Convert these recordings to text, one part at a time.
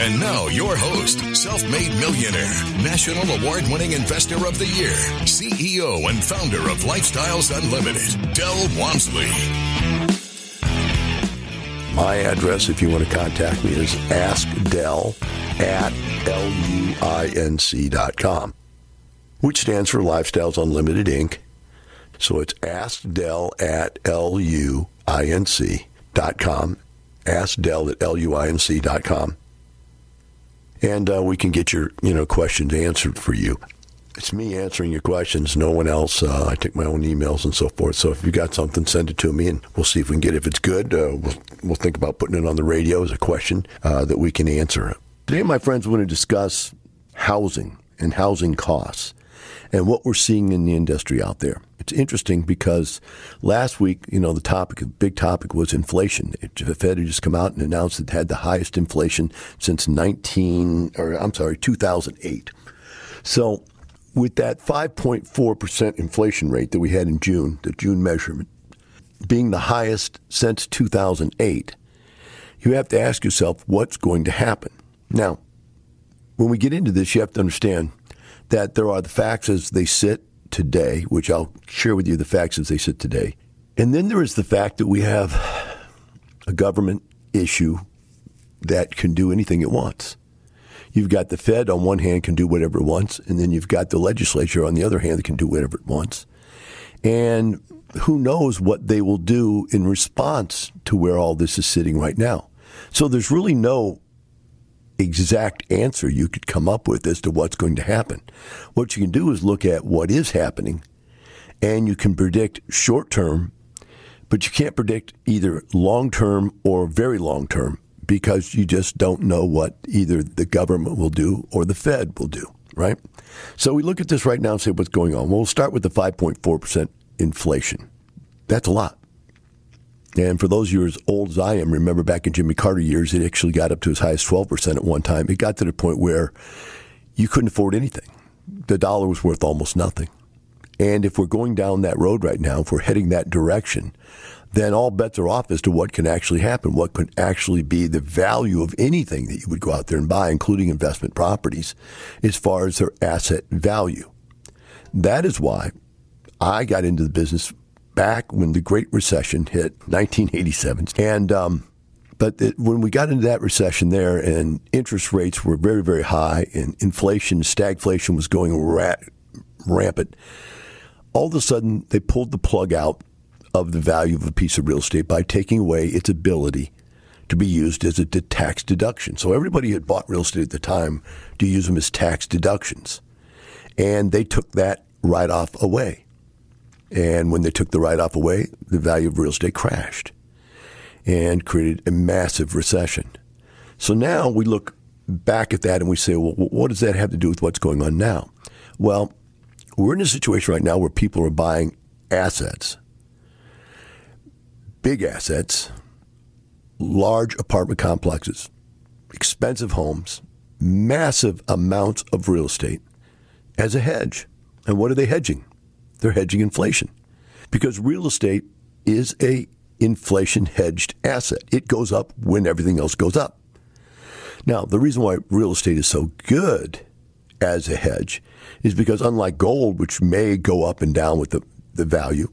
And now, your host, self made millionaire, national award winning investor of the year, CEO and founder of Lifestyles Unlimited, Del Walmsley. My address, if you want to contact me, is askdell at luinc.com, which stands for Lifestyles Unlimited Inc. So it's askdell at luinc.com, askdell at luinc.com and uh, we can get your you know questions answered for you. It's me answering your questions, no one else. Uh, I take my own emails and so forth. So if you got something, send it to me, and we'll see if we can get. It. If it's good, uh, we'll we'll think about putting it on the radio as a question uh, that we can answer. Today, my friends, want to discuss housing and housing costs and what we're seeing in the industry out there. It's interesting because last week, you know, the topic, big topic was inflation. The Fed had just come out and announced it had the highest inflation since 19, or I'm sorry, 2008. So with that 5.4% inflation rate that we had in June, the June measurement, being the highest since 2008, you have to ask yourself what's going to happen. Now, when we get into this, you have to understand that there are the facts as they sit today, which I'll share with you the facts as they sit today. And then there is the fact that we have a government issue that can do anything it wants. You've got the Fed on one hand can do whatever it wants, and then you've got the legislature on the other hand that can do whatever it wants. And who knows what they will do in response to where all this is sitting right now. So there's really no exact answer you could come up with as to what's going to happen. What you can do is look at what is happening and you can predict short term, but you can't predict either long term or very long term because you just don't know what either the government will do or the Fed will do, right? So we look at this right now and say what's going on. Well, we'll start with the 5.4% inflation. That's a lot. And for those of you as old as I am, remember back in Jimmy Carter years, it actually got up to as high as 12% at one time. It got to the point where you couldn't afford anything. The dollar was worth almost nothing. And if we're going down that road right now, if we're heading that direction, then all bets are off as to what can actually happen, what can actually be the value of anything that you would go out there and buy, including investment properties, as far as their asset value. That is why I got into the business back when the Great Recession hit, 1987. And, um, but it, when we got into that recession there and interest rates were very, very high and inflation, stagflation was going ra- rampant, all of a sudden they pulled the plug out of the value of a piece of real estate by taking away its ability to be used as a tax deduction. So everybody had bought real estate at the time to use them as tax deductions. And they took that right off away. And when they took the write off away, the value of real estate crashed and created a massive recession. So now we look back at that and we say, well, what does that have to do with what's going on now? Well, we're in a situation right now where people are buying assets, big assets, large apartment complexes, expensive homes, massive amounts of real estate as a hedge. And what are they hedging? They're hedging inflation because real estate is a inflation hedged asset. It goes up when everything else goes up. Now, the reason why real estate is so good as a hedge is because unlike gold, which may go up and down with the, the value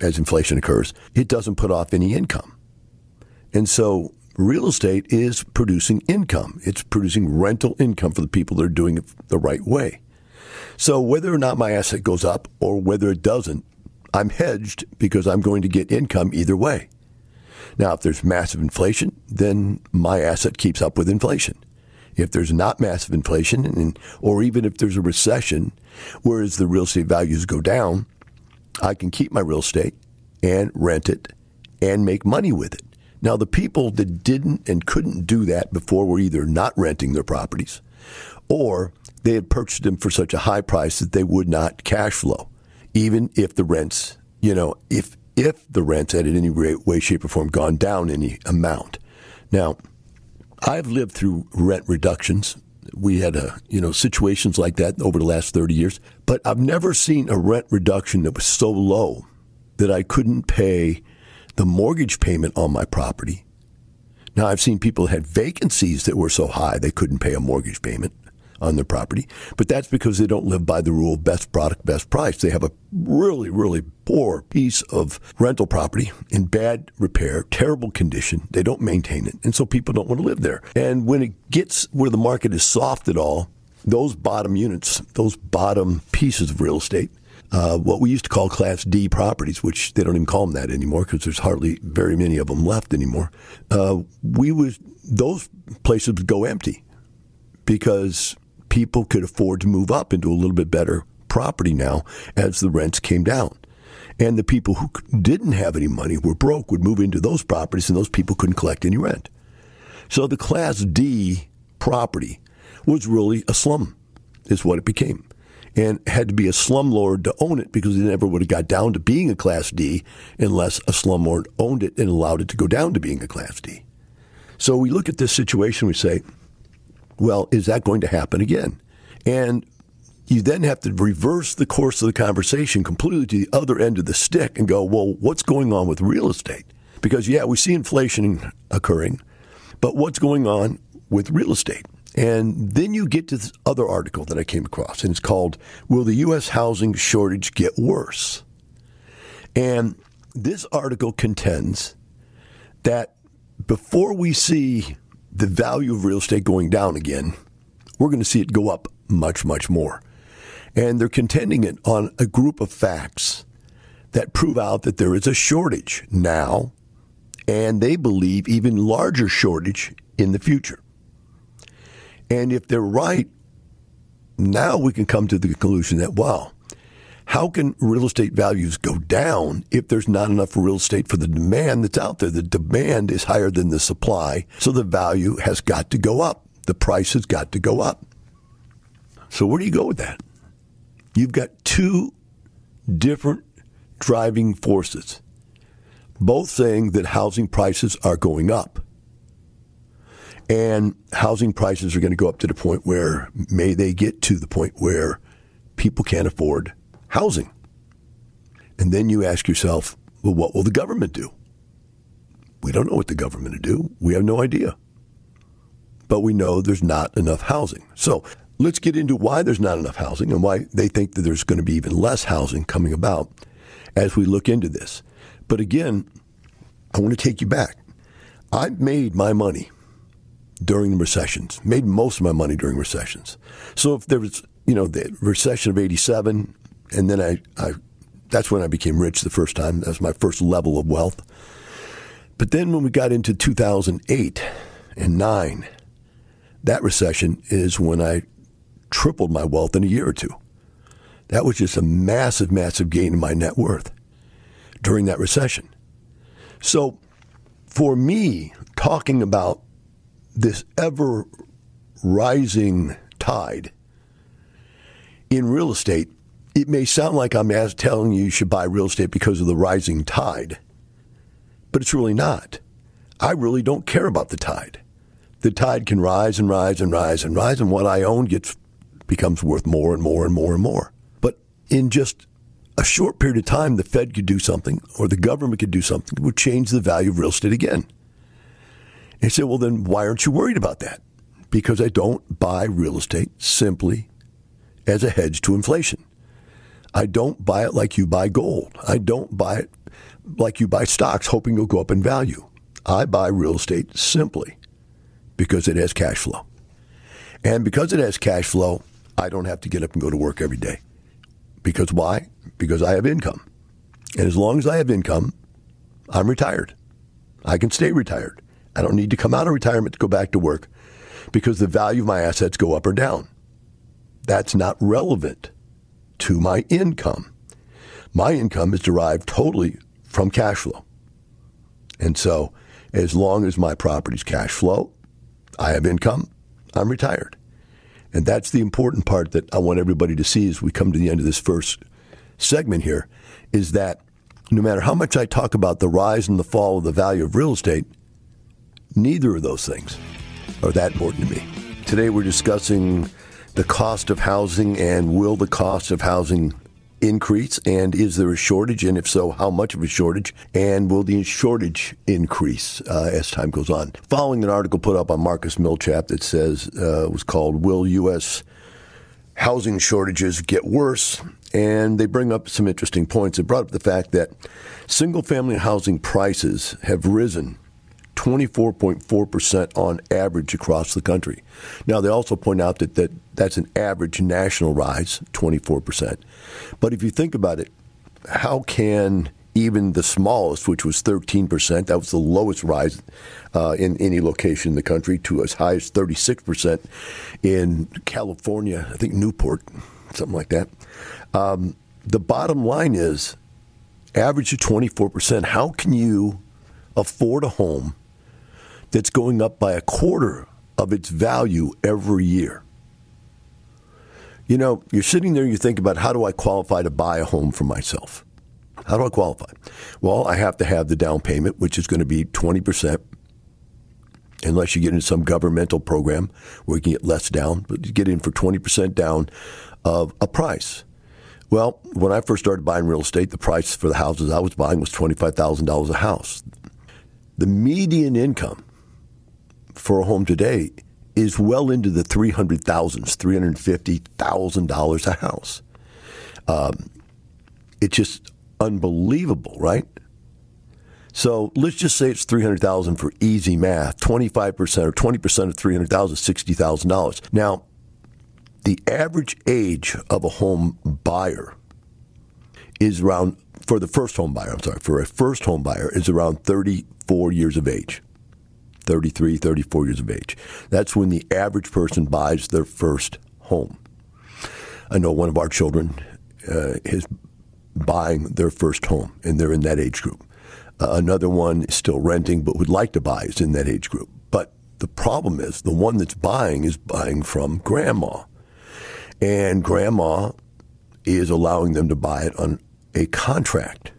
as inflation occurs, it doesn't put off any income. And so real estate is producing income. It's producing rental income for the people that are doing it the right way. So whether or not my asset goes up or whether it doesn't, I'm hedged because I'm going to get income either way. Now, if there's massive inflation, then my asset keeps up with inflation. If there's not massive inflation, and, or even if there's a recession, whereas the real estate values go down, I can keep my real estate and rent it and make money with it. Now, the people that didn't and couldn't do that before were either not renting their properties or they had purchased them for such a high price that they would not cash flow. even if the rents, you know, if if the rents had in any way, shape, or form gone down any amount. Now, I've lived through rent reductions. We had a you know situations like that over the last thirty years, but I've never seen a rent reduction that was so low that I couldn't pay the mortgage payment on my property. Now, I've seen people had vacancies that were so high they couldn't pay a mortgage payment on their property, but that's because they don't live by the rule best product, best price. They have a really, really poor piece of rental property in bad repair, terrible condition. They don't maintain it, and so people don't want to live there. And when it gets where the market is soft at all, those bottom units, those bottom pieces of real estate, uh, what we used to call Class D properties, which they don't even call them that anymore because there's hardly very many of them left anymore. Uh, we would those places would go empty because people could afford to move up into a little bit better property now as the rents came down. And the people who didn't have any money, were broke, would move into those properties, and those people couldn't collect any rent. So the Class D property was really a slum, is what it became and had to be a slumlord to own it because they never would have got down to being a Class D unless a slumlord owned it and allowed it to go down to being a Class D. So we look at this situation, we say, well, is that going to happen again? And you then have to reverse the course of the conversation completely to the other end of the stick and go, well, what's going on with real estate? Because, yeah, we see inflation occurring, but what's going on with real estate? And then you get to this other article that I came across, and it's called Will the U.S. Housing Shortage Get Worse? And this article contends that before we see the value of real estate going down again, we're going to see it go up much, much more. And they're contending it on a group of facts that prove out that there is a shortage now, and they believe even larger shortage in the future. And if they're right, now we can come to the conclusion that, wow, how can real estate values go down if there's not enough real estate for the demand that's out there? The demand is higher than the supply, so the value has got to go up. The price has got to go up. So, where do you go with that? You've got two different driving forces, both saying that housing prices are going up. And housing prices are going to go up to the point where may they get to the point where people can't afford housing. And then you ask yourself, well, what will the government do? We don't know what the government will do. We have no idea. But we know there's not enough housing. So let's get into why there's not enough housing and why they think that there's going to be even less housing coming about as we look into this. But again, I want to take you back. I've made my money during the recessions, made most of my money during recessions. So if there was, you know, the recession of 87, and then I, I that's when I became rich the first time. That was my first level of wealth. But then when we got into 2008 and 9, that recession is when I tripled my wealth in a year or two. That was just a massive, massive gain in my net worth during that recession. So for me, talking about this ever rising tide in real estate, it may sound like I'm telling you you should buy real estate because of the rising tide, but it's really not. I really don't care about the tide. The tide can rise and rise and rise and rise, and what I own gets becomes worth more and more and more and more. But in just a short period of time, the Fed could do something, or the government could do something that would change the value of real estate again. He said, Well, then why aren't you worried about that? Because I don't buy real estate simply as a hedge to inflation. I don't buy it like you buy gold. I don't buy it like you buy stocks hoping it'll go up in value. I buy real estate simply because it has cash flow. And because it has cash flow, I don't have to get up and go to work every day. Because why? Because I have income. And as long as I have income, I'm retired. I can stay retired. I don't need to come out of retirement to go back to work because the value of my assets go up or down. That's not relevant to my income. My income is derived totally from cash flow. And so, as long as my properties cash flow, I have income, I'm retired. And that's the important part that I want everybody to see as we come to the end of this first segment here is that no matter how much I talk about the rise and the fall of the value of real estate, neither of those things are that important to me. Today we're discussing the cost of housing and will the cost of housing increase? And is there a shortage? And if so how much of a shortage? And will the shortage increase uh, as time goes on? Following an article put up on marcus millichap that says uh, was called will u.s housing shortages get worse? And they bring up some interesting points. It brought up the fact that single family housing prices have risen 24.4% on average across the country. Now, they also point out that, that that's an average national rise, 24%. But if you think about it, how can even the smallest, which was 13%, that was the lowest rise uh, in any location in the country, to as high as 36% in California, I think Newport, something like that. Um, the bottom line is average of 24%. How can you afford a home that's going up by a quarter of its value every year. You know, you're sitting there and you think about how do I qualify to buy a home for myself? How do I qualify? Well, I have to have the down payment, which is going to be 20%, unless you get into some governmental program where you can get less down, but you get in for 20% down of a price. Well, when I first started buying real estate, the price for the houses I was buying was $25,000 a house. The median income for a home today is well into the three hundred thousands, three hundred fifty thousand dollars a house. Um, it's just unbelievable, right? So let's just say it's three hundred thousand for easy math. Twenty five percent or twenty percent of three hundred thousand is sixty thousand dollars. Now, the average age of a home buyer is around for the first home buyer. I'm sorry, for a first home buyer is around thirty four years of age. 33, 34 years of age. That's when the average person buys their first home. I know one of our children uh, is buying their first home, and they're in that age group. Uh, another one is still renting, but would like to buy is in that age group. But the problem is the one that's buying is buying from grandma. And grandma is allowing them to buy it on a contract,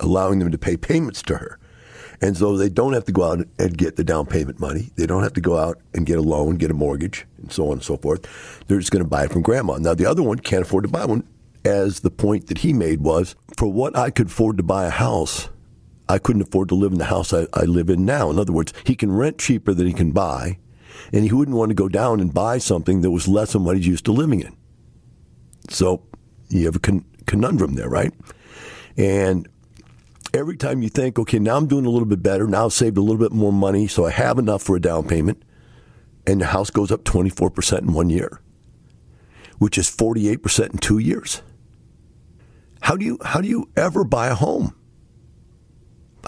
allowing them to pay payments to her. And so they don't have to go out and get the down payment money. They don't have to go out and get a loan, get a mortgage, and so on and so forth. They're just going to buy it from grandma. Now, the other one can't afford to buy one, as the point that he made was for what I could afford to buy a house, I couldn't afford to live in the house I, I live in now. In other words, he can rent cheaper than he can buy, and he wouldn't want to go down and buy something that was less than what he's used to living in. So you have a con- conundrum there, right? And every time you think, okay, now I'm doing a little bit better, now I've saved a little bit more money, so I have enough for a down payment, and the house goes up 24% in one year, which is 48% in two years. How do you how do you ever buy a home?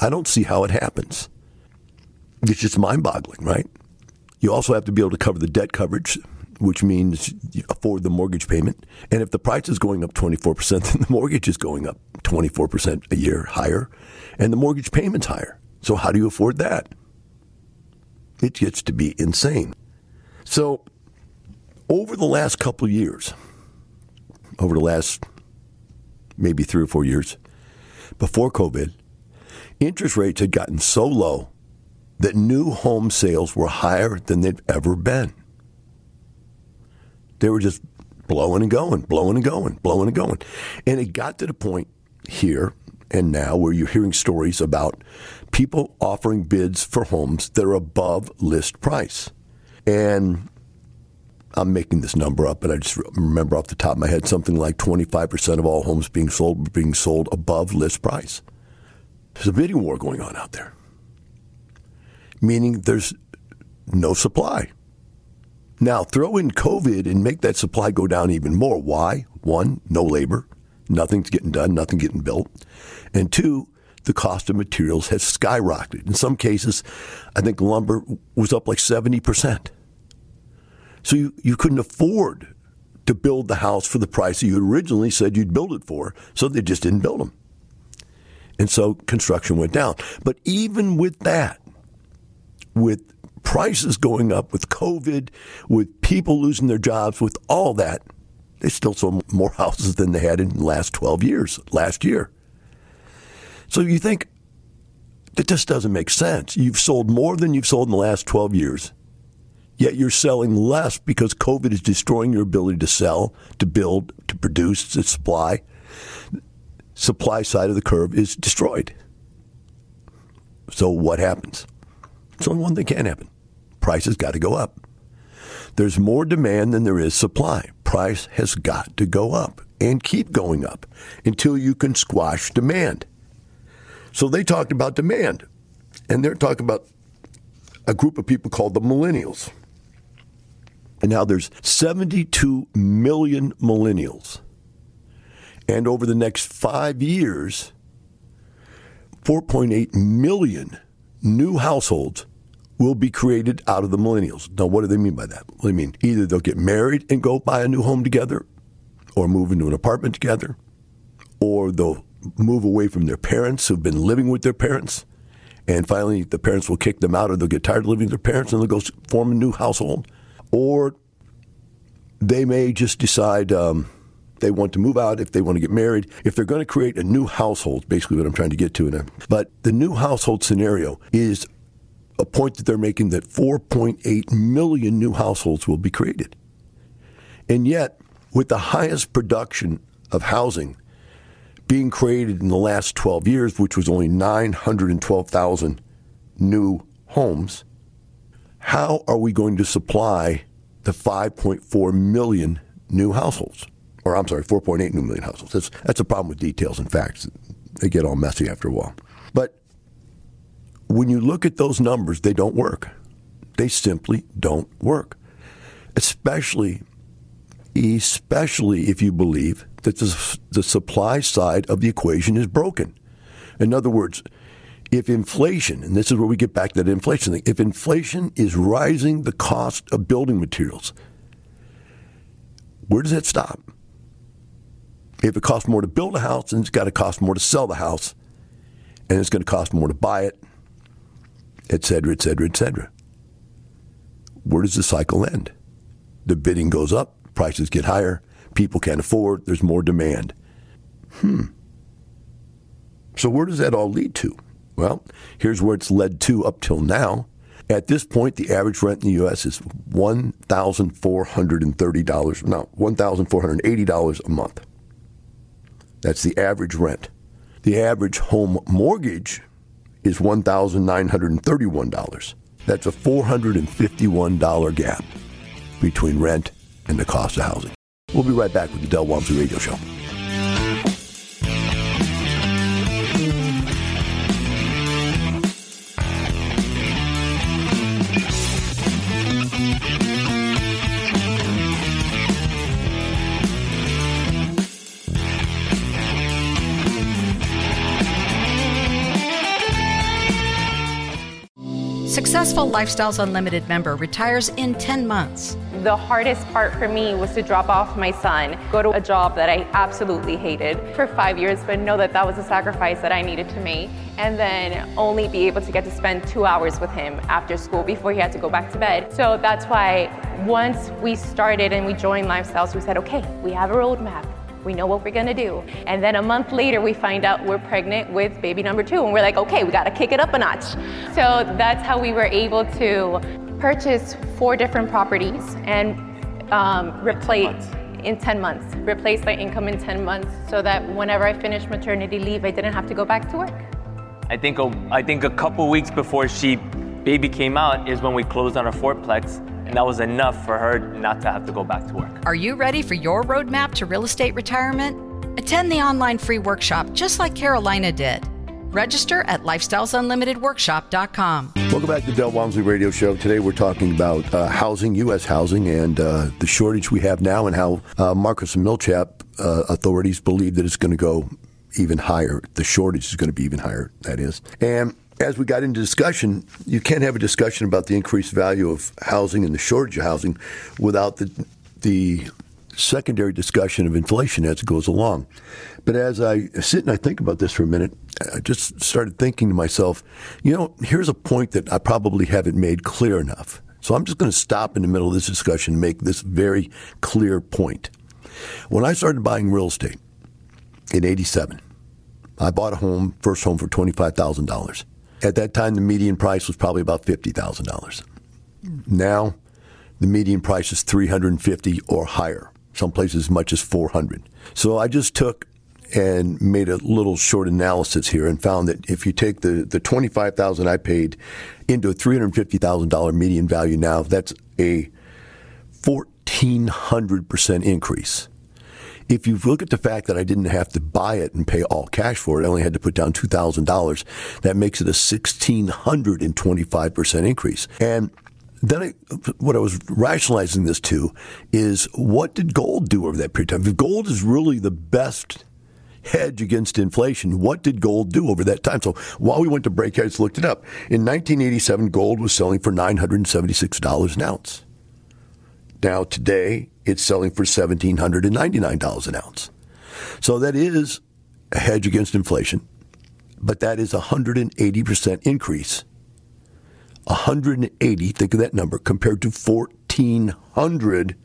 I don't see how it happens. It's just mind-boggling, right? You also have to be able to cover the debt coverage which means you afford the mortgage payment. And if the price is going up 24%, then the mortgage is going up 24% a year higher, and the mortgage payment's higher. So, how do you afford that? It gets to be insane. So, over the last couple of years, over the last maybe three or four years, before COVID, interest rates had gotten so low that new home sales were higher than they'd ever been. They were just blowing and going, blowing and going, blowing and going. And it got to the point here and now where you're hearing stories about people offering bids for homes that are above list price. And I'm making this number up, but I just remember off the top of my head something like 25% of all homes being sold being sold above list price. There's a bidding war going on out there, meaning there's no supply. Now, throw in COVID and make that supply go down even more. Why? One, no labor. Nothing's getting done, nothing getting built. And two, the cost of materials has skyrocketed. In some cases, I think lumber was up like 70%. So you, you couldn't afford to build the house for the price that you originally said you'd build it for, so they just didn't build them. And so construction went down. But even with that, with prices going up, with COVID, with people losing their jobs, with all that, they still sold more houses than they had in the last 12 years, last year. So you think that just doesn't make sense. You've sold more than you've sold in the last 12 years, yet you're selling less because COVID is destroying your ability to sell, to build, to produce, to supply. Supply side of the curve is destroyed. So what happens? It's only one thing can happen. Prices got to go up. There's more demand than there is supply. Price has got to go up and keep going up until you can squash demand. So they talked about demand, and they're talking about a group of people called the millennials. And now there's 72 million millennials. And over the next five years, 4.8 million new households will be created out of the millennials. Now, what do they mean by that? What do they mean? Either they'll get married and go buy a new home together, or move into an apartment together, or they'll move away from their parents who've been living with their parents, and finally the parents will kick them out, or they'll get tired of living with their parents and they'll go form a new household, or they may just decide. Um, they want to move out, if they want to get married, if they're going to create a new household, basically what I'm trying to get to. In but the new household scenario is a point that they're making that 4.8 million new households will be created. And yet, with the highest production of housing being created in the last 12 years, which was only 912,000 new homes, how are we going to supply the 5.4 million new households? Or I'm sorry, 4.8 new million households. That's, that's a problem with details and facts. They get all messy after a while. But when you look at those numbers, they don't work. They simply don't work. Especially, especially if you believe that the, the supply side of the equation is broken. In other words, if inflation, and this is where we get back to that inflation thing, if inflation is rising the cost of building materials, where does that stop? If it costs more to build a house, then it's got to cost more to sell the house, and it's going to cost more to buy it, et cetera, et cetera, et cetera. Where does the cycle end? The bidding goes up, prices get higher, people can't afford, there's more demand. Hmm. So, where does that all lead to? Well, here's where it's led to up till now. At this point, the average rent in the U.S. is $1,430, no, $1,480 a month. That's the average rent. The average home mortgage is $1,931. That's a $451 gap between rent and the cost of housing. We'll be right back with the Del Walmsley Radio Show. Successful Lifestyles Unlimited member retires in 10 months. The hardest part for me was to drop off my son, go to a job that I absolutely hated for five years, but know that that was a sacrifice that I needed to make, and then only be able to get to spend two hours with him after school before he had to go back to bed. So that's why once we started and we joined Lifestyles, we said, okay, we have a roadmap. We know what we're gonna do. And then a month later, we find out we're pregnant with baby number two. And we're like, okay, we gotta kick it up a notch. So that's how we were able to purchase four different properties and um, replace in 10 months, replace my income in 10 months so that whenever I finished maternity leave, I didn't have to go back to work. I think a, I think a couple weeks before she baby came out is when we closed on our fourplex and that was enough for her not to have to go back to work. Are you ready for your roadmap to real estate retirement? Attend the online free workshop just like Carolina did. Register at lifestylesunlimitedworkshop.com. Welcome back to Del Walmsley Radio Show. Today we're talking about uh, housing, U.S. housing, and uh, the shortage we have now, and how uh, Marcus and Millichap uh, authorities believe that it's going to go even higher. The shortage is going to be even higher, that is. And as we got into discussion, you can't have a discussion about the increased value of housing and the shortage of housing without the the secondary discussion of inflation as it goes along. But as I sit and I think about this for a minute, I just started thinking to myself, you know, here's a point that I probably haven't made clear enough. So I'm just going to stop in the middle of this discussion and make this very clear point. When I started buying real estate in 87, I bought a home, first home for $25,000. At that time, the median price was probably about $50,000. Now, the median price is 350 or higher. Some places as much as 400. So I just took and made a little short analysis here and found that if you take the, the 25000 I paid into a $350,000 median value now, that's a 1400% increase. If you look at the fact that I didn't have to buy it and pay all cash for it, I only had to put down $2,000, that makes it a 1625% increase. And then I, what I was rationalizing this to is what did gold do over that period of time? If gold is really the best hedge against inflation, what did gold do over that time? So while we went to break, I just looked it up. In 1987, gold was selling for $976 an ounce. Now today, it's selling for $1,799 an ounce. So that is a hedge against inflation, but that is a 180% increase 180, think of that number, compared to 1,400%.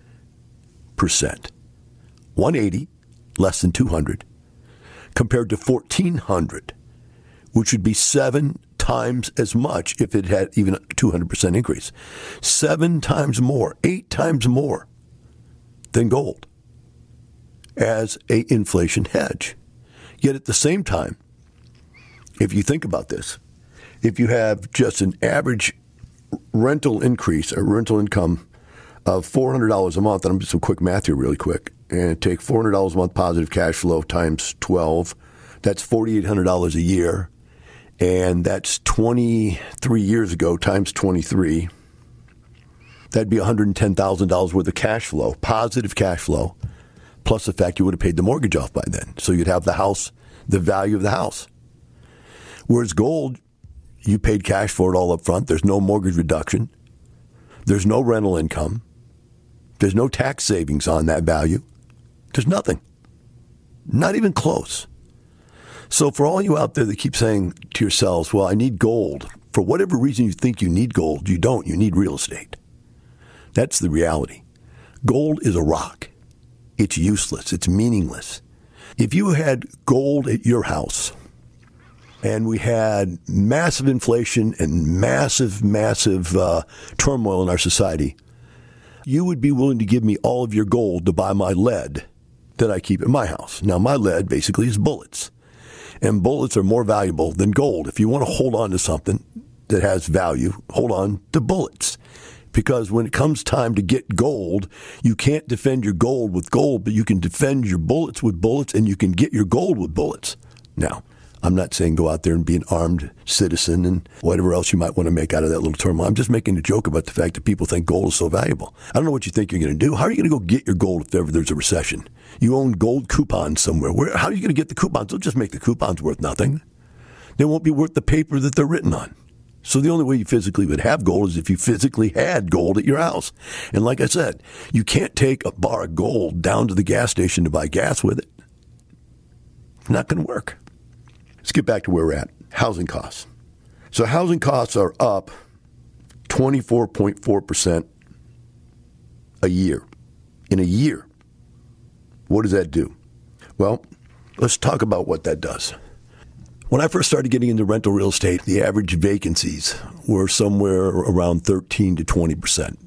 180, less than 200, compared to 1,400, which would be seven times as much if it had even a 200% increase. Seven times more, eight times more than gold as a inflation hedge. Yet at the same time, if you think about this, if you have just an average rental increase or rental income of $400 a month, and I'm just some quick math here really quick, and take $400 a month positive cash flow times 12, that's $4,800 a year. And that's 23 years ago times 23. That'd be $110,000 worth of cash flow, positive cash flow, plus the fact you would have paid the mortgage off by then. So you'd have the house, the value of the house. Whereas gold, you paid cash for it all up front. There's no mortgage reduction. There's no rental income. There's no tax savings on that value. There's nothing. Not even close. So, for all you out there that keep saying to yourselves, well, I need gold, for whatever reason you think you need gold, you don't. You need real estate. That's the reality. Gold is a rock, it's useless, it's meaningless. If you had gold at your house, and we had massive inflation and massive, massive uh, turmoil in our society, you would be willing to give me all of your gold to buy my lead that I keep in my house. Now, my lead basically is bullets, and bullets are more valuable than gold. If you want to hold on to something that has value, hold on to bullets. Because when it comes time to get gold, you can't defend your gold with gold, but you can defend your bullets with bullets and you can get your gold with bullets. Now, I'm not saying go out there and be an armed citizen and whatever else you might want to make out of that little turmoil. I'm just making a joke about the fact that people think gold is so valuable. I don't know what you think you're going to do. How are you going to go get your gold if ever there's a recession? You own gold coupons somewhere. Where, how are you going to get the coupons? They'll just make the coupons worth nothing. They won't be worth the paper that they're written on. So the only way you physically would have gold is if you physically had gold at your house. And like I said, you can't take a bar of gold down to the gas station to buy gas with it. Not going to work. Let's get back to where we're at housing costs. So, housing costs are up 24.4% a year. In a year. What does that do? Well, let's talk about what that does. When I first started getting into rental real estate, the average vacancies were somewhere around 13 to 20%.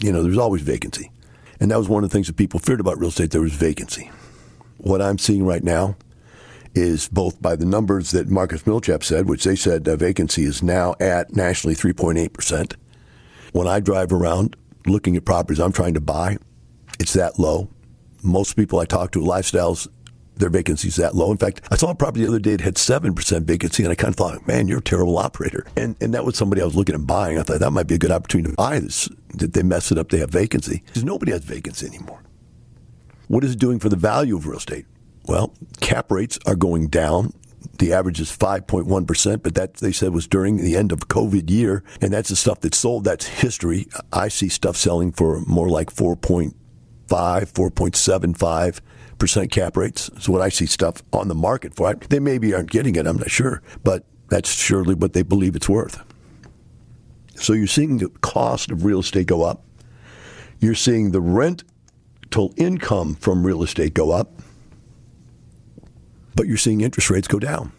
You know, there's always vacancy. And that was one of the things that people feared about real estate there was vacancy. What I'm seeing right now is both by the numbers that Marcus Millichap said, which they said vacancy is now at nationally 3.8%. When I drive around looking at properties I'm trying to buy, it's that low. Most people I talk to, lifestyles, their vacancy is that low. In fact, I saw a property the other day that had 7% vacancy, and I kind of thought, man, you're a terrible operator. And, and that was somebody I was looking at buying. I thought that might be a good opportunity to buy this. That they mess it up, they have vacancy. Because nobody has vacancy anymore. What is it doing for the value of real estate? Well, cap rates are going down. The average is 5.1%, but that they said was during the end of COVID year. And that's the stuff that's sold. That's history. I see stuff selling for more like 4.5, 4.75% cap rates. Is what I see stuff on the market for. They maybe aren't getting it. I'm not sure, but that's surely what they believe it's worth. So you're seeing the cost of real estate go up. You're seeing the rental income from real estate go up, but you're seeing interest rates go down.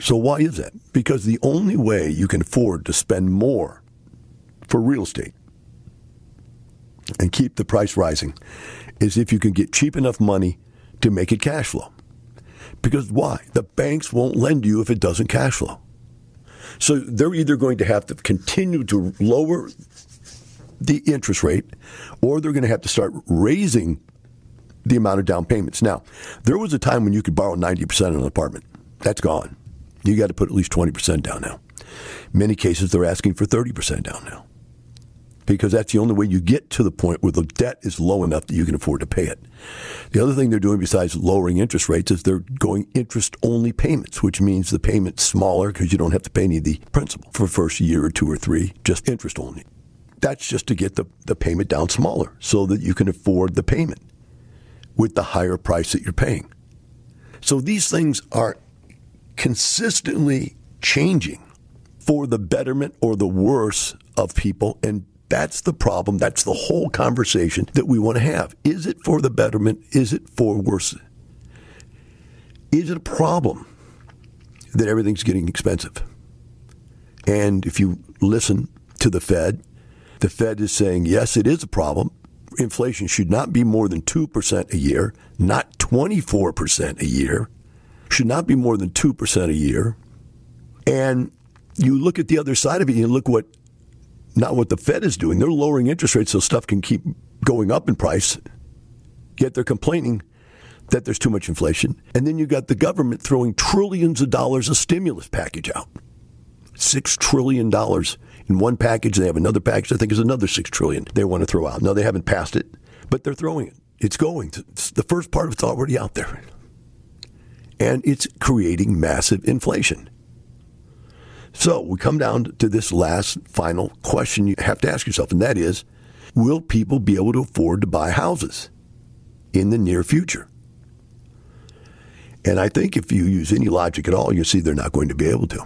So why is that? Because the only way you can afford to spend more for real estate and keep the price rising is if you can get cheap enough money to make it cash flow. Because why? The banks won't lend you if it doesn't cash flow. So they're either going to have to continue to lower the interest rate or they're going to have to start raising the amount of down payments. Now, there was a time when you could borrow 90% on an apartment. That's gone. You got to put at least 20% down now. In many cases, they're asking for 30% down now because that's the only way you get to the point where the debt is low enough that you can afford to pay it. The other thing they're doing besides lowering interest rates is they're going interest only payments, which means the payment's smaller because you don't have to pay any of the principal for the first year or two or three, just interest only. That's just to get the, the payment down smaller so that you can afford the payment with the higher price that you're paying. So these things are consistently changing for the betterment or the worse of people and that's the problem. That's the whole conversation that we want to have. Is it for the betterment? Is it for worse? Is it a problem that everything's getting expensive? And if you listen to the Fed, the Fed is saying, yes, it is a problem. Inflation should not be more than 2% a year, not 24% a year, should not be more than 2% a year. And you look at the other side of it, you look what not what the Fed is doing. They're lowering interest rates so stuff can keep going up in price. Yet they're complaining that there's too much inflation. And then you got the government throwing trillions of dollars of stimulus package out. Six trillion dollars in one package. They have another package. I think is another six trillion they want to throw out. No, they haven't passed it, but they're throwing it. It's going. the first part of it's already out there, and it's creating massive inflation. So we come down to this last final question you have to ask yourself, and that is will people be able to afford to buy houses in the near future? And I think if you use any logic at all, you see they're not going to be able to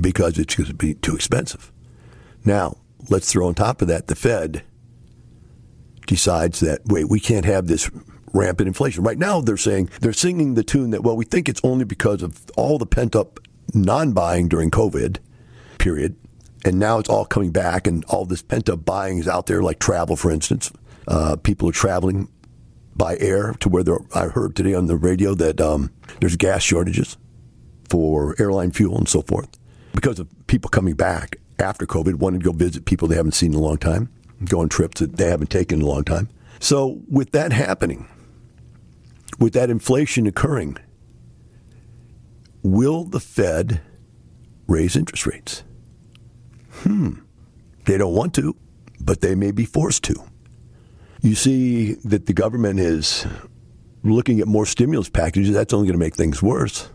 because it's going to be too expensive. Now, let's throw on top of that the Fed decides that, wait, we can't have this rampant inflation. Right now, they're saying, they're singing the tune that, well, we think it's only because of all the pent up non buying during COVID, period. And now it's all coming back, and all this pent up buying is out there, like travel, for instance. Uh, people are traveling by air to where I heard today on the radio that um, there's gas shortages for airline fuel and so forth because of people coming back after COVID, wanting to go visit people they haven't seen in a long time, go on trips that they haven't taken in a long time. So, with that happening, with that inflation occurring, Will the Fed raise interest rates? Hmm. They don't want to, but they may be forced to. You see that the government is looking at more stimulus packages. That's only going to make things worse.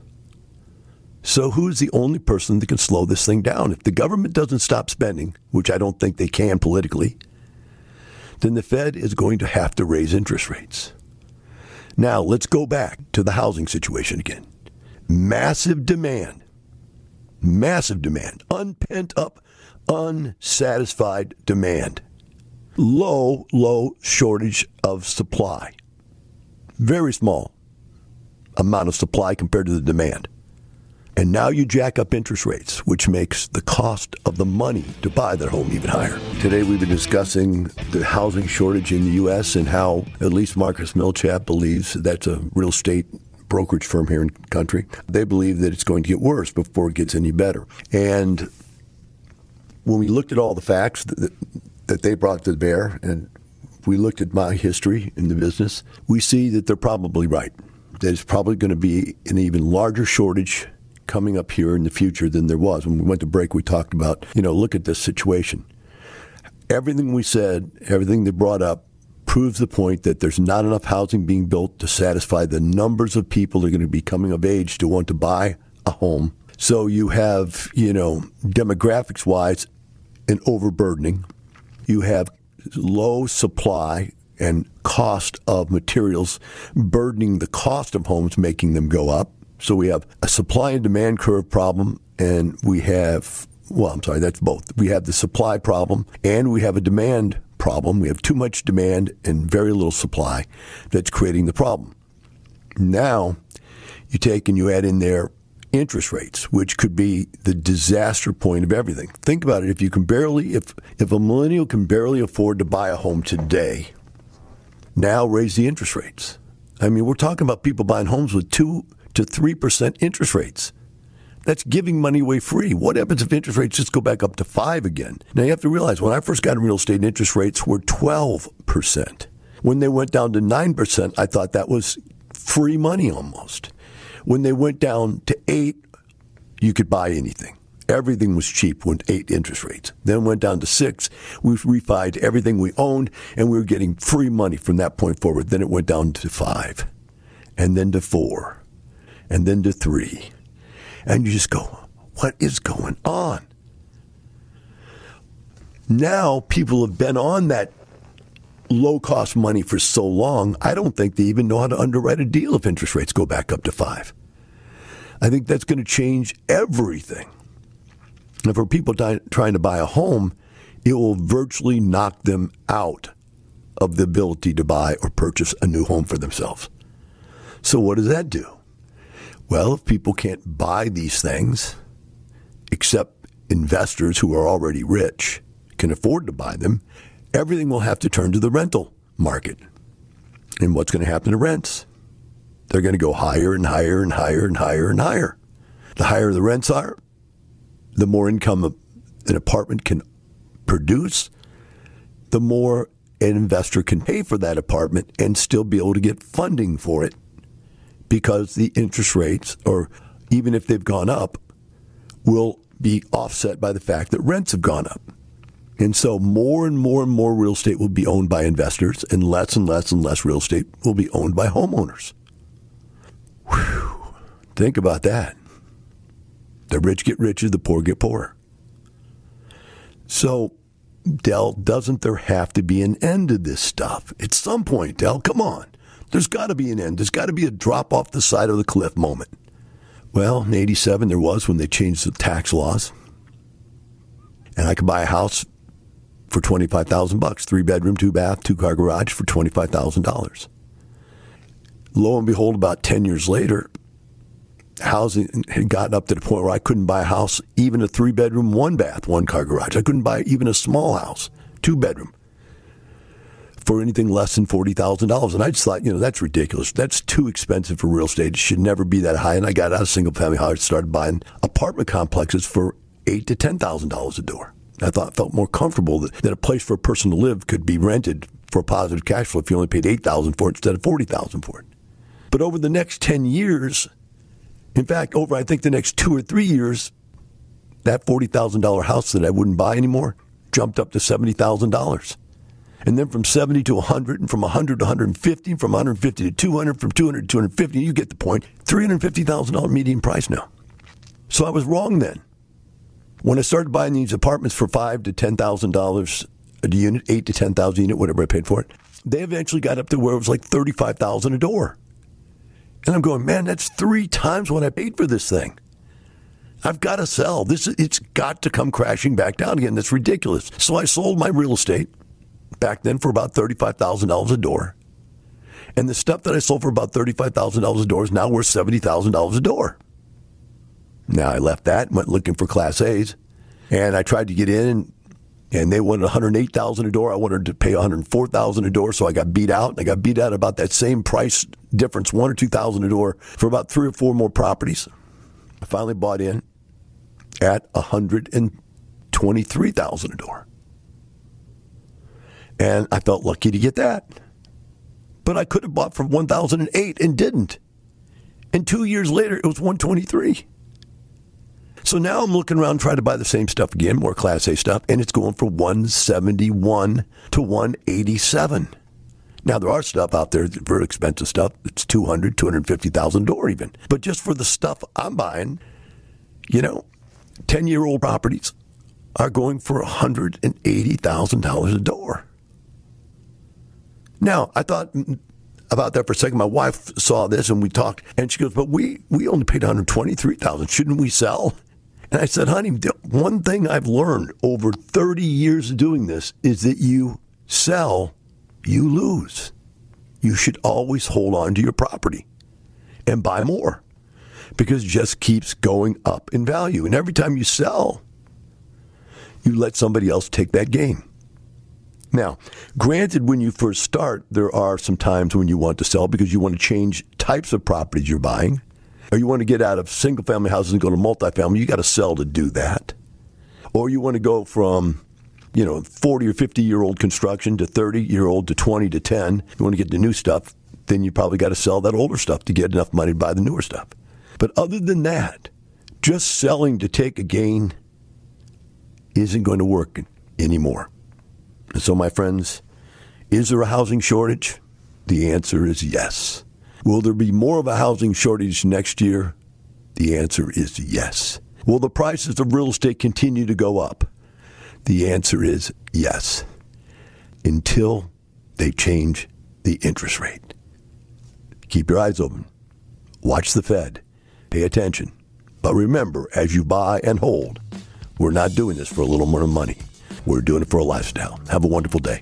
So, who's the only person that can slow this thing down? If the government doesn't stop spending, which I don't think they can politically, then the Fed is going to have to raise interest rates. Now, let's go back to the housing situation again massive demand, massive demand, unpent up, unsatisfied demand, low, low shortage of supply, very small amount of supply compared to the demand. And now you jack up interest rates, which makes the cost of the money to buy their home even higher. Today we've been discussing the housing shortage in the U.S. and how at least Marcus Millichap believes that's a real estate brokerage firm here in the country. They believe that it's going to get worse before it gets any better. And when we looked at all the facts that, that they brought to bear, and we looked at my history in the business, we see that they're probably right. That it's probably going to be an even larger shortage coming up here in the future than there was. When we went to break, we talked about, you know, look at this situation. Everything we said, everything they brought up proves the point that there's not enough housing being built to satisfy the numbers of people that are going to be coming of age to want to buy a home. So you have, you know, demographics wise, an overburdening. You have low supply and cost of materials burdening the cost of homes, making them go up. So we have a supply and demand curve problem, and we have, well, I'm sorry, that's both. We have the supply problem and we have a demand problem. We have too much demand and very little supply that's creating the problem. Now, you take and you add in there interest rates, which could be the disaster point of everything. Think about it. If you can barely, if, if a millennial can barely afford to buy a home today, now raise the interest rates. I mean, we're talking about people buying homes with two to 3% interest rates. That's giving money away free. What happens if interest rates just go back up to five again? Now you have to realize when I first got in real estate, interest rates were 12%. When they went down to 9%, I thought that was free money almost. When they went down to eight, you could buy anything. Everything was cheap when eight interest rates. Then went down to six. We refied everything we owned, and we were getting free money from that point forward. Then it went down to five, and then to four, and then to three. And you just go, what is going on? Now people have been on that low cost money for so long, I don't think they even know how to underwrite a deal if interest rates go back up to five. I think that's going to change everything. And for people trying to buy a home, it will virtually knock them out of the ability to buy or purchase a new home for themselves. So, what does that do? Well, if people can't buy these things, except investors who are already rich can afford to buy them, everything will have to turn to the rental market. And what's going to happen to rents? They're going to go higher and higher and higher and higher and higher. The higher the rents are, the more income an apartment can produce, the more an investor can pay for that apartment and still be able to get funding for it because the interest rates, or even if they've gone up, will be offset by the fact that rents have gone up. And so more and more and more real estate will be owned by investors, and less and less and less real estate will be owned by homeowners. Whew. Think about that. The rich get richer, the poor get poorer. So, Del, doesn't there have to be an end to this stuff? At some point, Del, come on. There's got to be an end. There's got to be a drop off the side of the cliff moment. Well, in 87, there was when they changed the tax laws. And I could buy a house for 25,000 bucks, three bedroom, two bath, two car garage for $25,000. Lo and behold, about 10 years later, housing had gotten up to the point where I couldn't buy a house, even a three bedroom, one bath, one car garage. I couldn't buy even a small house, two bedroom, for anything less than $40,000. And I just thought, you know, that's ridiculous. That's too expensive for real estate. It should never be that high. And I got out of single family house, started buying apartment complexes for eight to $10,000 a door. I thought felt more comfortable that, that a place for a person to live could be rented for a positive cash flow if you only paid eight thousand for it instead of forty thousand for it. But over the next ten years, in fact, over I think the next two or three years, that forty thousand dollar house that I wouldn't buy anymore jumped up to seventy thousand dollars. And then from 70 to 100, and from 100 to 150, from 150 to 200, from 200 to 250, you get the point. $350,000 median price now. So I was wrong then. When I started buying these apartments for five to ten thousand dollars a unit, eight to ten thousand unit, whatever I paid for it, they eventually got up to where it was like thirty five thousand a door. And I'm going, man, that's three times what I paid for this thing. I've got to sell. This it's got to come crashing back down again. That's ridiculous. So I sold my real estate back then for about thirty five thousand dollars a door. And the stuff that I sold for about thirty five thousand dollars a door is now worth seventy thousand dollars a door. Now I left that, and went looking for Class A's, and I tried to get in, and, they wanted 108,000 a door. I wanted to pay 104,000 a door, so I got beat out. I got beat out about that same price difference, one or two thousand a door, for about three or four more properties. I finally bought in at 123,000 a door, and I felt lucky to get that. But I could have bought for 1,008 and didn't. And two years later, it was 123. So now I'm looking around trying to buy the same stuff again, more Class A stuff, and it's going for 171 to 187. Now there are stuff out there, very expensive stuff. It's 200, 250,000 door even. But just for the stuff I'm buying, you know, 10 year old properties are going for $180,000 a door. Now, I thought about that for a second. My wife saw this and we talked, and she goes, "But we we only paid one hundred twenty three thousand. Shouldn't we sell?" And I said, honey, one thing I've learned over 30 years of doing this is that you sell, you lose. You should always hold on to your property and buy more because it just keeps going up in value. And every time you sell, you let somebody else take that gain. Now, granted, when you first start, there are some times when you want to sell because you want to change types of properties you're buying, or you want to get out of single family houses and go to multifamily. You got to sell to do that. Or you want to go from, you know, 40 or 50 year old construction to 30 year old to 20 to 10. You want to get the new stuff, then you probably got to sell that older stuff to get enough money to buy the newer stuff. But other than that, just selling to take a gain isn't going to work anymore. So, my friends, is there a housing shortage? The answer is yes. Will there be more of a housing shortage next year? The answer is yes. Will the prices of real estate continue to go up? The answer is yes. Until they change the interest rate. Keep your eyes open. Watch the Fed. Pay attention. But remember, as you buy and hold, we're not doing this for a little more money. We're doing it for a lifestyle. Have a wonderful day.